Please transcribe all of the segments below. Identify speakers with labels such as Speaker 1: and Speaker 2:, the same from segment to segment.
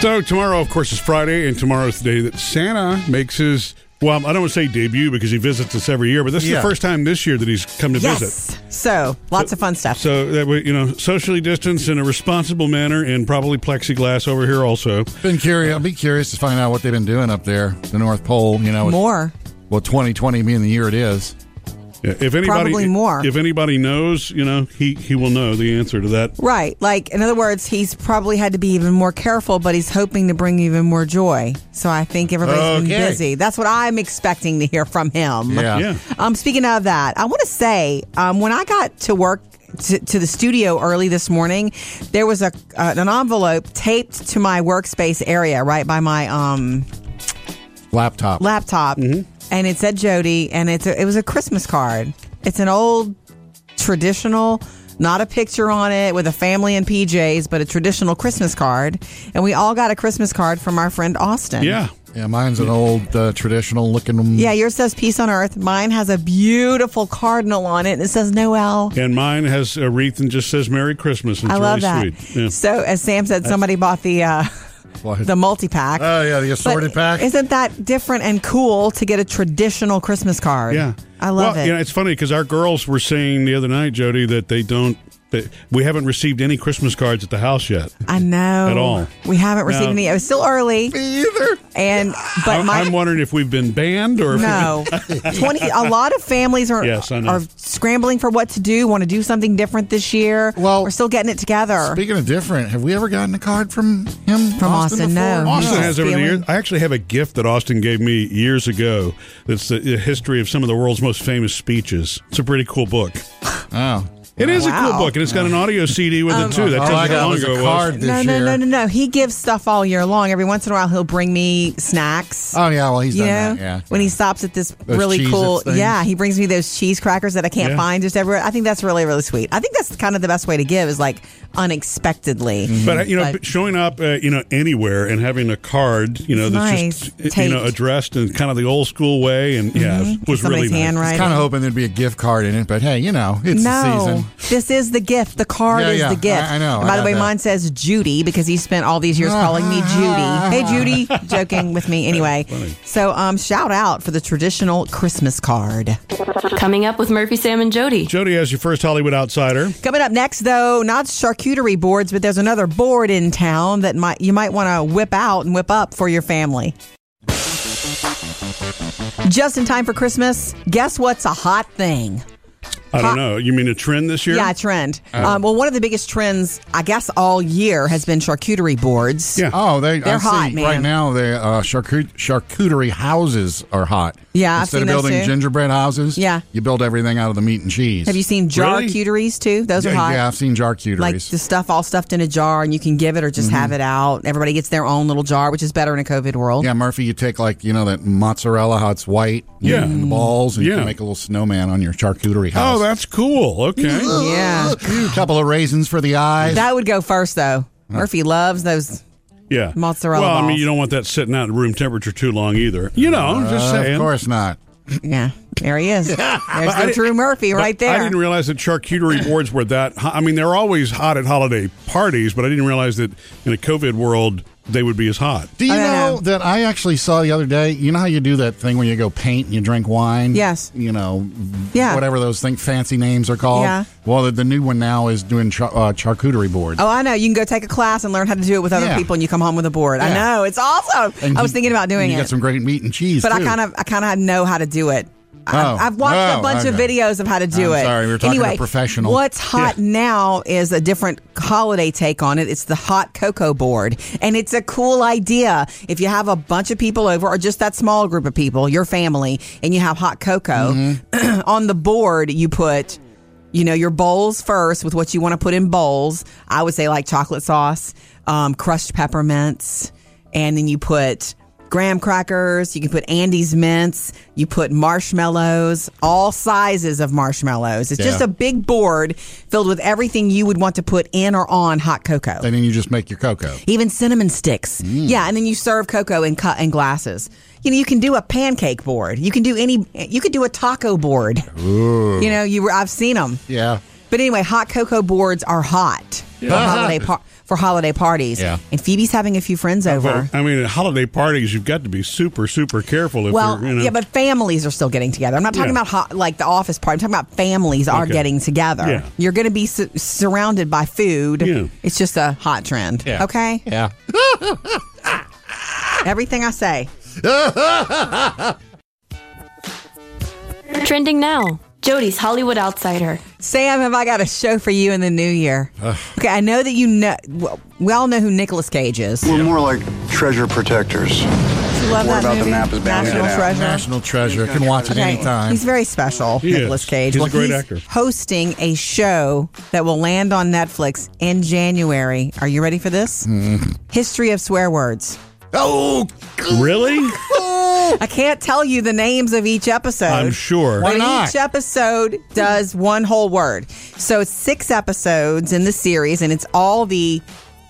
Speaker 1: So tomorrow, of course, is Friday, and tomorrow's the day that Santa makes his. Well, I don't want to say debut because he visits us every year, but this is
Speaker 2: Yeah.
Speaker 1: the first time this year that he's come to
Speaker 3: Yes.
Speaker 1: visit.
Speaker 3: So lots of fun stuff.
Speaker 1: So that we, you know, socially distanced in a responsible manner, and probably plexiglass over here also.
Speaker 2: Been curious. I'll be curious to find out what they've been doing up there, the North Pole. You know, with-
Speaker 3: More.
Speaker 2: Well, 2020 being the year it is.
Speaker 1: Yeah, if anybody,
Speaker 3: Probably more.
Speaker 1: If anybody knows, you know, he he will know the answer to that.
Speaker 3: Right. Like, in other words, he's probably had to be even more careful, but he's hoping to bring even more joy. So I think everybody's been busy. That's what I'm expecting to hear from him.
Speaker 2: Yeah.
Speaker 1: Yeah.
Speaker 3: Um, speaking of that, I want to say um, when I got to work to, to the studio early this morning, there was a uh, an envelope taped to my workspace area right by my um,
Speaker 2: Laptop.
Speaker 3: laptop, and it said Jody, and it's a, it was a Christmas card. It's an old traditional. Not a picture on it with a family in PJs, but a traditional Christmas card. And we all got a Christmas card from our friend Austin.
Speaker 1: Yeah,
Speaker 2: yeah, mine's an old uh, traditional looking.
Speaker 3: Yeah, yours says peace on earth. Mine has a beautiful cardinal on it and it says Noel.
Speaker 1: and mine has a wreath and just says "Merry Christmas." It's
Speaker 3: I love
Speaker 1: really
Speaker 3: that.
Speaker 1: sweet. Yeah.
Speaker 3: So, as Sam said, somebody bought the uh,
Speaker 2: What?
Speaker 3: the multi pack.
Speaker 2: Oh yeah, the assorted pack.
Speaker 3: Isn't that different and cool to get a traditional Christmas card?
Speaker 1: Yeah,
Speaker 3: I love
Speaker 1: well,
Speaker 3: it.
Speaker 1: You know, it's funny because our girls were saying the other night, Jody, that they don't. That we haven't received any Christmas cards at the house yet.
Speaker 3: I know.
Speaker 1: At all.
Speaker 3: We haven't received
Speaker 1: Now-
Speaker 3: any. It was still early,
Speaker 2: Either.
Speaker 3: and but
Speaker 1: I'm,
Speaker 3: my
Speaker 1: I'm wondering if we've been banned or if
Speaker 3: no twenty. A lot of families are
Speaker 1: Yes, I know.
Speaker 3: are scrambling for what to do. Want to do something different this year.
Speaker 2: Well,
Speaker 3: we're still getting it together.
Speaker 2: Speaking of different, have we ever gotten a card from him?
Speaker 3: From Austin, no.
Speaker 2: before?
Speaker 1: Austin
Speaker 3: No.
Speaker 1: has over the
Speaker 3: Feeling-
Speaker 1: years. I actually have a gift that Austin gave me years ago. That's the, the history of some of the world's most famous speeches. It's a pretty cool book.
Speaker 2: Oh.
Speaker 1: It is a cool book, and it's got an audio CD with it too. That
Speaker 2: All
Speaker 1: tells you how long
Speaker 2: was
Speaker 1: ago
Speaker 2: a
Speaker 1: it
Speaker 2: card
Speaker 1: was.
Speaker 3: no, no, no, no, no. He gives stuff all year long. Every once in a while, he'll bring me snacks.
Speaker 2: Oh yeah, well he's
Speaker 3: you
Speaker 2: done
Speaker 3: know,
Speaker 2: that. Yeah.
Speaker 3: when he stops at this
Speaker 2: Those
Speaker 3: really
Speaker 2: Cheez-Its
Speaker 3: cool,
Speaker 2: things.
Speaker 3: yeah, he brings me those cheese crackers that I can't
Speaker 1: Yeah.
Speaker 3: find just everywhere. I think that's really, really sweet. I think that's kind of the best way to give is like unexpectedly.
Speaker 2: Mm-hmm.
Speaker 1: But uh, you know,
Speaker 3: But-
Speaker 1: showing up, uh, you know, anywhere and having a card, you know, that's
Speaker 3: nice.
Speaker 1: just you know addressed in kind of the old school way, and yeah, it was really
Speaker 3: Somebody's
Speaker 1: nice.
Speaker 3: handwriting.
Speaker 2: Kind of hoping there'd be a gift card in it, but hey, you know, it's the season.
Speaker 3: This is the gift. The card
Speaker 2: Yeah,
Speaker 3: is
Speaker 2: yeah.
Speaker 3: the gift.
Speaker 2: I- I know.
Speaker 3: And by
Speaker 2: I
Speaker 3: the way,
Speaker 2: that.
Speaker 3: mine says Judy because he spent all these years calling me Judy. Hey, Judy, joking with me. Anyway, so um, shout out for the traditional Christmas card.
Speaker 4: Coming up with Murphy, Sam, and Jody.
Speaker 1: Jody has your first Hollywood outsider.
Speaker 3: Coming up next, though, not charcuterie boards, but there's another board in town that might you might want to whip out and whip up for your family. Just in time for Christmas, guess what's a hot thing?
Speaker 1: I don't know. You mean a trend this year?
Speaker 3: Yeah, a trend. Um, well, one of the biggest trends, I guess, all year has been charcuterie boards.
Speaker 1: Yeah.
Speaker 2: Oh, they
Speaker 3: They're
Speaker 2: I see
Speaker 3: hot, man.
Speaker 2: right now. The uh, charcut- charcuterie houses are hot.
Speaker 3: Yeah, I've
Speaker 2: instead
Speaker 3: seen
Speaker 2: of
Speaker 3: those
Speaker 2: building
Speaker 3: too.
Speaker 2: gingerbread houses,
Speaker 3: Yeah.
Speaker 2: you build everything out of the meat and cheese.
Speaker 3: Have you seen jar
Speaker 1: Really?
Speaker 3: cuteries too? Those
Speaker 2: yeah,
Speaker 3: are hot.
Speaker 2: yeah, I've seen jar charcuteries.
Speaker 3: Like the stuff all stuffed in a jar, and you can give it or just have it out. Everybody gets their own little jar, which is better in a COVID world.
Speaker 2: yeah, Murphy, you take like you know that mozzarella, how it's white,
Speaker 1: Yeah.
Speaker 2: and the balls, and you
Speaker 1: Yeah.
Speaker 2: can make a little snowman on your charcuterie house.
Speaker 1: Oh, that's cool. Okay.
Speaker 3: Yeah.
Speaker 2: a couple of raisins for the eyes.
Speaker 3: That would go first, though. Murphy loves those.
Speaker 1: Yeah.
Speaker 3: Mozzarella
Speaker 1: Well, I mean,
Speaker 3: balls.
Speaker 1: you don't want that sitting out at room temperature too long either. You know, I'm just
Speaker 2: Uh,
Speaker 1: saying.
Speaker 2: of course not.
Speaker 3: Yeah, there he is. There's
Speaker 1: I
Speaker 3: the
Speaker 1: didn't-
Speaker 3: true Murphy
Speaker 1: But
Speaker 3: right there.
Speaker 1: I didn't realize that charcuterie boards were that hot. I mean, they're always hot at holiday parties, but I didn't realize that in a COVID world they would be as hot.
Speaker 2: Do you know,
Speaker 3: know.
Speaker 2: that I actually saw the other day? You know how you do that thing where you go paint and you drink wine?
Speaker 3: Yes.
Speaker 2: You know,
Speaker 3: Yeah.
Speaker 2: whatever those thing, fancy names are called.
Speaker 3: Yeah.
Speaker 2: Well, the, the new one now is doing char- uh, charcuterie boards.
Speaker 3: Oh, I know. You can go take a class and learn how to do it with other
Speaker 2: Yeah.
Speaker 3: people, and you come home with a board. I know it's awesome.
Speaker 2: And
Speaker 3: I was
Speaker 2: you-
Speaker 3: thinking about doing
Speaker 2: and you
Speaker 3: it,
Speaker 2: get some great meat and cheese,
Speaker 3: but I kind of, I kind of know how to do it. I-
Speaker 2: Oh.
Speaker 3: I've watched
Speaker 2: Oh,
Speaker 3: a bunch of videos of how to do
Speaker 2: I'm
Speaker 3: it.
Speaker 2: sorry, we were talking
Speaker 3: anyway,
Speaker 2: professional.
Speaker 3: What's hot now is a different holiday take on it. It's the hot cocoa board, and it's a cool idea. If you have a bunch of people over, or just that small group of people, your family, and you have hot cocoa
Speaker 2: Mm-hmm.
Speaker 3: on the board, you put. You know, your bowls first with what you want to put in bowls. I would say like chocolate sauce, um, crushed peppermints, and then you put graham crackers. You can put Andes mints. You put marshmallows, all sizes of marshmallows. It's just a big board filled with everything you would want to put in or on hot cocoa.
Speaker 2: and then you just make your cocoa.
Speaker 3: Even cinnamon sticks. Mm. Yeah, and then you serve cocoa in cut in glasses. You know, you can do a pancake board. You can do any. You could do a taco board. You know, you were. I've seen them.
Speaker 2: Yeah.
Speaker 3: But anyway, hot cocoa boards are hot for holiday par- for holiday parties.
Speaker 2: Yeah.
Speaker 3: And Phoebe's having a few friends over.
Speaker 1: Well, I mean, at holiday parties, you've got to be super, super careful. If
Speaker 3: Well,
Speaker 1: you're, you know,
Speaker 3: yeah, but families are still getting together. I'm not talking
Speaker 1: Yeah.
Speaker 3: about hot, like the office party. I'm talking about families are
Speaker 1: Okay.
Speaker 3: getting together.
Speaker 1: Yeah.
Speaker 3: You're going to be su- surrounded by food.
Speaker 1: Yeah.
Speaker 3: It's just a hot trend.
Speaker 2: Yeah.
Speaker 3: Okay?
Speaker 2: Yeah.
Speaker 3: Everything I say.
Speaker 4: Trending now. Jody's Hollywood Outsider.
Speaker 3: Sam, have I got a show for you in the new year? okay, I know that you know. We all know who Nicolas Cage is.
Speaker 5: We're more like treasure protectors.
Speaker 3: You love
Speaker 5: More
Speaker 3: that
Speaker 5: about the map is bound
Speaker 3: National
Speaker 5: out.
Speaker 3: Treasure.
Speaker 2: National treasure. Can watch it
Speaker 3: Okay,
Speaker 2: anytime.
Speaker 3: He's very special,
Speaker 1: He
Speaker 3: Nicolas. Cage.
Speaker 1: He's a great
Speaker 3: he's
Speaker 1: actor.
Speaker 3: hosting a show that will land on Netflix in January. Are you ready for this?
Speaker 1: Mm-hmm.
Speaker 3: History of swear words.
Speaker 2: oh,
Speaker 1: really?
Speaker 3: I can't tell you the names of each episode.
Speaker 1: I'm sure.
Speaker 2: Why
Speaker 3: But
Speaker 2: not?
Speaker 3: Each episode does one whole word. So it's six episodes in the series, and it's all the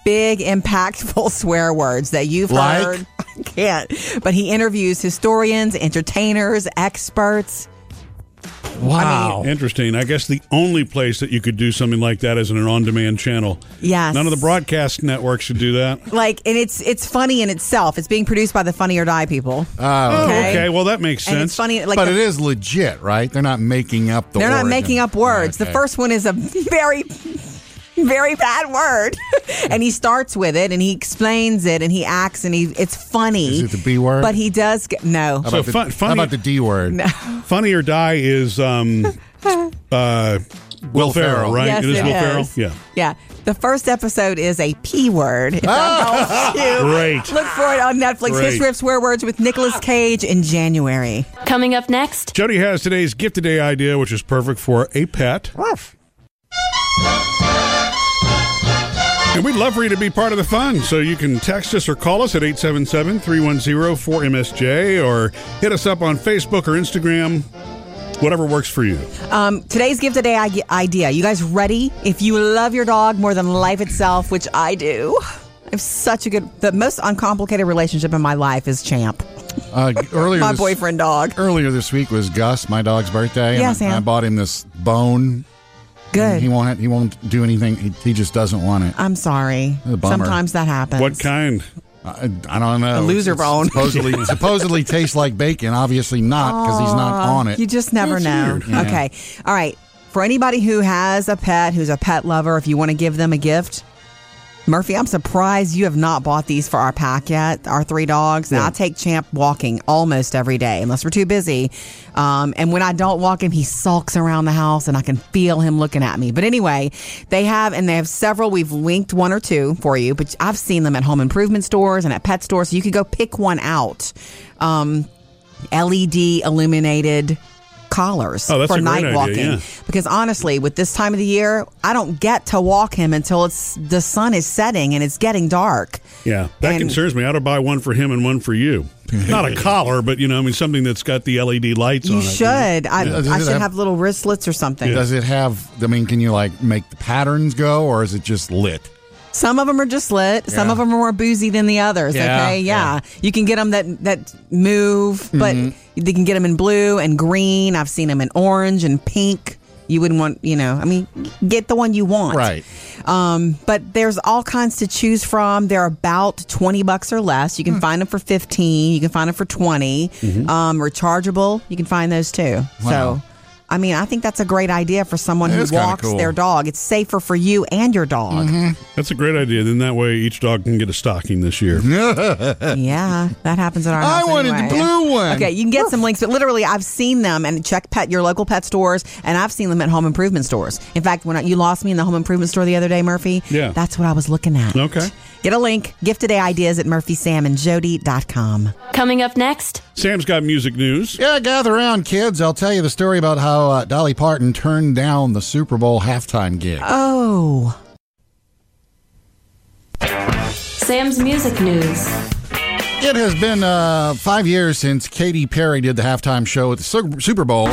Speaker 3: big, impactful swear words that you've
Speaker 2: Like?
Speaker 3: heard. I can't. But he interviews historians, entertainers, experts.
Speaker 2: Wow.
Speaker 1: Interesting. I guess the only place that you could do something like that is in an on-demand channel.
Speaker 3: Yes.
Speaker 1: None of the broadcast networks should do that.
Speaker 3: Like, and it's it's funny in itself. It's being produced by the Funny or Die people.
Speaker 2: Oh,
Speaker 3: Okay.
Speaker 1: Okay, well that makes
Speaker 3: and
Speaker 1: sense.
Speaker 3: it's funny. Like
Speaker 2: but
Speaker 3: the-
Speaker 2: it is legit, right? They're not making up the
Speaker 3: they're not making up words. The first one is a very, very bad word, and he starts with it and he explains it and he acts and he it's funny.
Speaker 2: Is it the B word?
Speaker 3: But he does get no.
Speaker 2: How
Speaker 1: So
Speaker 2: about, the,
Speaker 1: fun-
Speaker 2: how about the D word? No.
Speaker 1: Funny or Die is um, uh, Will Ferrell,
Speaker 2: Ferrell.
Speaker 1: right?
Speaker 3: Yes,
Speaker 1: it is
Speaker 3: it
Speaker 1: Will
Speaker 3: is.
Speaker 1: Ferrell. Yeah.
Speaker 3: Yeah. The first episode is a P word. If that.
Speaker 1: Great.
Speaker 3: Look for it on Netflix.
Speaker 1: Great.
Speaker 3: History of Swear Words with Nicolas Cage in January.
Speaker 4: Coming up next.
Speaker 1: Jody has today's gift today idea, which is perfect for a pet. And we'd love for you to be part of the fun. So you can text us or call us at 877 310 4MSJ or hit us up on Facebook or Instagram, whatever works for you.
Speaker 3: Um, today's gift today idea. You guys ready? If you love your dog more than life itself, which I do, I have such a good, the most uncomplicated relationship in my life is Champ,
Speaker 2: Uh, earlier,
Speaker 3: my
Speaker 2: this,
Speaker 3: boyfriend dog.
Speaker 2: Earlier this week was Gus, my dog's birthday. and I- I bought him this bone.
Speaker 3: Good.
Speaker 2: He won't. He won't do anything. He, he just doesn't want it.
Speaker 3: I'm sorry.
Speaker 2: A bummer.
Speaker 3: Sometimes that happens.
Speaker 1: What kind?
Speaker 2: I, I don't know.
Speaker 3: A loser
Speaker 2: It's-
Speaker 3: bone.
Speaker 2: Supposedly, supposedly tastes like bacon. Obviously not, because he's not on it.
Speaker 3: You just never
Speaker 1: That's
Speaker 3: know.
Speaker 2: Yeah.
Speaker 3: Okay. All right. For anybody who has a pet, who's a pet lover, if you want to give them a gift, Murphy, I'm surprised you have not bought these for our pack yet. Our three dogs. Now, I take Champ walking almost every day, unless we're too busy. Um, and when I don't walk him, he sulks around the house, and I can feel him looking at me. But anyway, they have, and they have several. We've linked one or two for you, but I've seen them at home improvement stores and at pet stores. So you could go pick one out. Um, LED illuminated collars
Speaker 1: Oh, that's
Speaker 3: for
Speaker 1: a great
Speaker 3: night
Speaker 1: idea,
Speaker 3: walking.
Speaker 1: yeah.
Speaker 3: Because honestly, with this time of the year, I don't get to walk him until it's the sun is setting and it's getting dark.
Speaker 1: Yeah, that
Speaker 3: And-
Speaker 1: concerns me. I ought to buy one for him and one for you. Not a collar, but you know, I mean, something that's got the LED lights
Speaker 3: You
Speaker 1: on it.
Speaker 3: should. I,
Speaker 2: Yeah. Does
Speaker 3: I should
Speaker 2: have-
Speaker 3: have little wristlets or something.
Speaker 2: Does it have? I mean, can you like make the patterns go, or is it just lit?
Speaker 3: Some of them are just lit. Some of them are more boozy than the others.
Speaker 2: Yeah,
Speaker 3: okay, yeah.
Speaker 2: yeah.
Speaker 3: You can get them that that move, but
Speaker 2: Mm-hmm.
Speaker 3: they can get them in blue and green. I've seen them in orange and pink. You wouldn't want, you know. I mean, get the one you want.
Speaker 2: Right.
Speaker 3: Um, but there's all kinds to choose from. They're about 20 bucks or less. You can
Speaker 2: Hmm.
Speaker 3: find them for 15. You can find them for 20. Um, rechargeable. You can find those too.
Speaker 2: Wow.
Speaker 3: So, I mean, I think that's a great idea for someone
Speaker 2: It
Speaker 3: who
Speaker 2: is kinda
Speaker 3: walks
Speaker 2: cool.
Speaker 3: their dog. It's safer for you and your dog. Mm-hmm.
Speaker 1: That's a great idea. Then that way each dog can get a stocking this year.
Speaker 3: yeah, that happens at our
Speaker 2: I
Speaker 3: house.
Speaker 2: wanted the
Speaker 3: anyway.
Speaker 2: blue one.
Speaker 3: Okay, you can get some links, but literally, I've seen them and check pet your local pet stores, and I've seen them at home improvement stores. In fact, when I, you lost me in the home improvement store the other day, Murphy,
Speaker 1: Yeah.
Speaker 3: that's what I was looking at.
Speaker 1: Okay.
Speaker 3: Get a link. Gift today ideas at murphysamandjody.com.
Speaker 4: Coming up next.
Speaker 1: Sam's got music news.
Speaker 2: Yeah, gather around, kids. I'll tell you the story about how uh, Dolly Parton turned down the Super Bowl halftime gig.
Speaker 3: Oh,
Speaker 4: Sam's music news.
Speaker 2: It has been uh, five years since Katy Perry did the halftime show at the Super Bowl.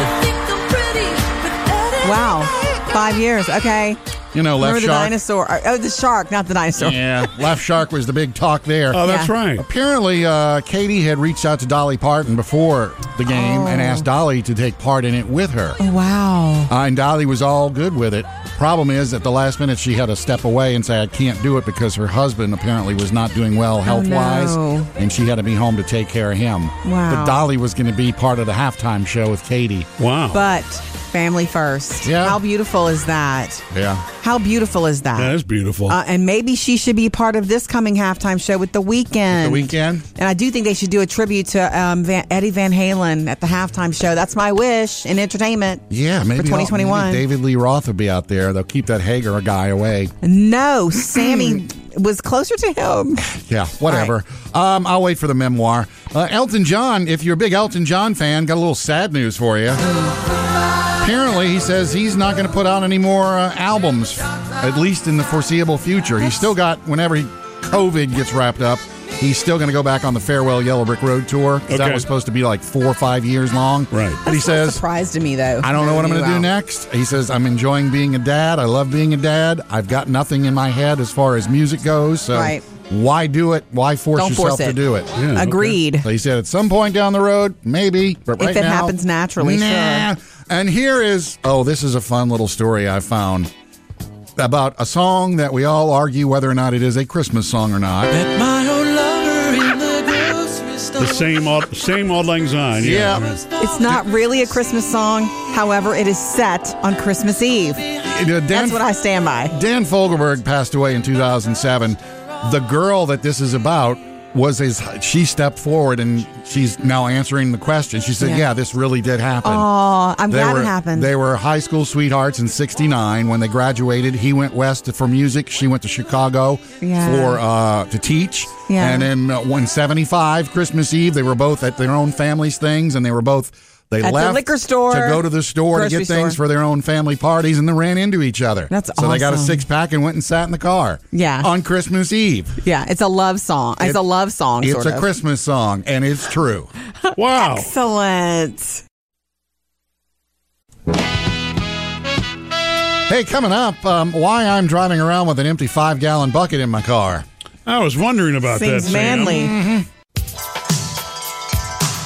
Speaker 3: wow. Five years. Okay.
Speaker 2: You know, left
Speaker 3: Remember the
Speaker 2: shark.
Speaker 3: dinosaur? or- Oh, the shark, not the dinosaur.
Speaker 2: Yeah, left shark was the big talk there.
Speaker 1: Oh, that's
Speaker 3: Yeah.
Speaker 1: right.
Speaker 2: Apparently, uh, Katy had reached out to Dolly Parton before the game and
Speaker 3: Oh.
Speaker 2: asked Dolly to take part in it with her.
Speaker 3: Oh, wow.
Speaker 2: Uh, and Dolly was all good with it. Problem is, at the last minute, she had to step away and say, I can't do it because her husband apparently was not doing well health wise.
Speaker 3: Oh, no.
Speaker 2: And she had to be home to take care of him.
Speaker 3: Wow.
Speaker 2: But Dolly was going to be part of the halftime show with Katy.
Speaker 1: Wow.
Speaker 3: But family first.
Speaker 2: Yeah.
Speaker 3: How beautiful is that?
Speaker 2: Yeah.
Speaker 3: How beautiful is that?
Speaker 1: that is beautiful.
Speaker 3: Uh, and maybe she should be part of this coming halftime show with the Weeknd.
Speaker 2: The Weeknd?
Speaker 3: And I do think they should do a tribute to um, Van, Eddie Van Halen at the halftime show. That's my wish in entertainment.
Speaker 2: Yeah, maybe,
Speaker 3: for 2021.
Speaker 2: maybe David Lee Roth will be out there. They'll keep that Hagar guy away.
Speaker 3: No, Sammy was closer to him.
Speaker 2: Yeah, whatever. Um, I'll wait for the memoir. Uh, Elton John, if you're a big Elton John fan, got a little sad news for you. Apparently, he says he's not going to put out any more uh, albums, at least in the foreseeable future. He's still got, whenever he, COVID gets wrapped up, he's still going to go back on the Farewell Yellow Brick Road tour. 'cause That
Speaker 1: Okay.
Speaker 2: was supposed to be like four or five years long.
Speaker 1: Right.
Speaker 2: But he
Speaker 3: That's not
Speaker 2: says,
Speaker 3: surprise to me though.
Speaker 2: I don't know what I'm going to do next. He says, I'm enjoying being a dad. I love being a dad. I've got nothing in my head as far as music goes. So
Speaker 3: Right.
Speaker 2: Why do it? Why force
Speaker 3: Don't
Speaker 2: yourself
Speaker 3: force
Speaker 2: to do it?
Speaker 1: Yeah, okay.
Speaker 3: Agreed.
Speaker 2: So he said, at some point down the road, maybe. But
Speaker 3: If it
Speaker 2: now,
Speaker 3: happens naturally,
Speaker 2: nah. And here is, oh, this is a fun little story I found about a song that we all argue whether or not it is a Christmas song or not.
Speaker 1: the same old, same old lang syne.
Speaker 2: Yeah.
Speaker 3: It's not really a Christmas song. However, it is set on Christmas Eve.
Speaker 2: Dan,
Speaker 3: That's what I stand by.
Speaker 2: Dan Fogelberg passed away in 2007. The girl that this is about was his. She stepped forward and she's now answering the question. She said,
Speaker 3: Yeah.
Speaker 2: "Yeah, this really did happen."
Speaker 3: Oh, I'm
Speaker 2: They
Speaker 3: glad
Speaker 2: were,
Speaker 3: it happened.
Speaker 2: They were high school sweethearts in '69 when they graduated. He went west for music. She went to Chicago
Speaker 3: Yeah.
Speaker 2: for uh, to teach.
Speaker 3: Yeah.
Speaker 2: And then uh, when '75 Christmas Eve, they were both at their own families' things, and they were both. They
Speaker 3: At the
Speaker 2: left
Speaker 3: liquor store,
Speaker 2: to go to the store to
Speaker 3: grocery
Speaker 2: get things
Speaker 3: store.
Speaker 2: for their own family parties, and then ran into each other.
Speaker 3: That's
Speaker 2: so they got a six pack and went and sat in the car.
Speaker 3: Yeah.
Speaker 2: on Christmas Eve.
Speaker 3: yeah, it's a love song. It's
Speaker 2: It-
Speaker 3: a love song.
Speaker 2: It's
Speaker 3: sort
Speaker 2: a
Speaker 3: of.
Speaker 2: Christmas song, and it's true.
Speaker 1: Wow.
Speaker 3: Excellent.
Speaker 2: hey, coming up, um, why I'm driving around with an empty five gallon bucket in my car.
Speaker 1: I was wondering about
Speaker 3: Seems
Speaker 1: that. Sam.
Speaker 3: manly.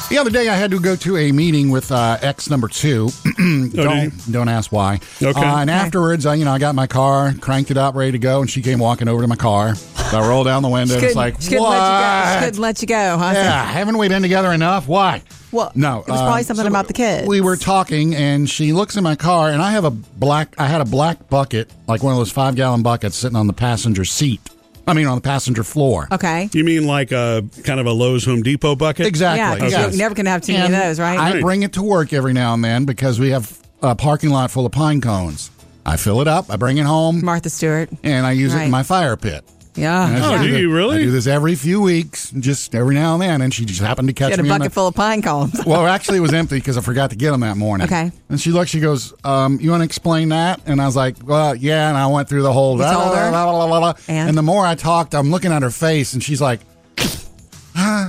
Speaker 2: The other day, I had to go to a meeting with uh, ex number two.
Speaker 1: Oh,
Speaker 2: don't don't ask why.
Speaker 1: Okay.
Speaker 2: Uh, and afterwards, I, you know, I got my car, cranked it up, ready to go, and she came walking over to my car. So I rolled down the window. and It's like,
Speaker 3: she couldn't
Speaker 2: what?
Speaker 3: let. She couldn't let you go, huh?
Speaker 2: Yeah, haven't we been together enough? Why?
Speaker 3: Well,
Speaker 2: no,
Speaker 3: it was probably
Speaker 2: uh,
Speaker 3: something
Speaker 2: so
Speaker 3: about the kids.
Speaker 2: We were talking, and she looks in my car, and I have a black. I had a black bucket, like one of those five gallon buckets, sitting on the passenger seat. I mean, on the passenger floor.
Speaker 3: Okay.
Speaker 1: You mean like a kind of a Lowe's Home Depot bucket?
Speaker 2: Exactly.
Speaker 3: Yeah, 'cause
Speaker 2: yes.
Speaker 3: you never can have too many
Speaker 2: And
Speaker 3: of those, right?
Speaker 2: I bring it to work every now and then because we have a parking lot full of pine cones. I fill it up, I bring it home,
Speaker 3: Martha Stewart.
Speaker 2: and I use it in my fire pit.
Speaker 3: Yeah.
Speaker 2: I
Speaker 1: Oh,
Speaker 2: just
Speaker 1: do you really?
Speaker 2: I do this every few weeks, just every now and then. And she just happened to catch
Speaker 3: She had a
Speaker 2: me. in
Speaker 3: bucket
Speaker 2: the-
Speaker 3: full of pine cones.
Speaker 2: well, actually, it was empty because I forgot to get them that morning.
Speaker 3: Okay.
Speaker 2: And she looks, she goes, um, "You want to explain that?" And I was like, "Well, yeah." And I went through the whole. La, la, la.
Speaker 3: And
Speaker 2: the more I talked, I'm looking at her face, and she's like,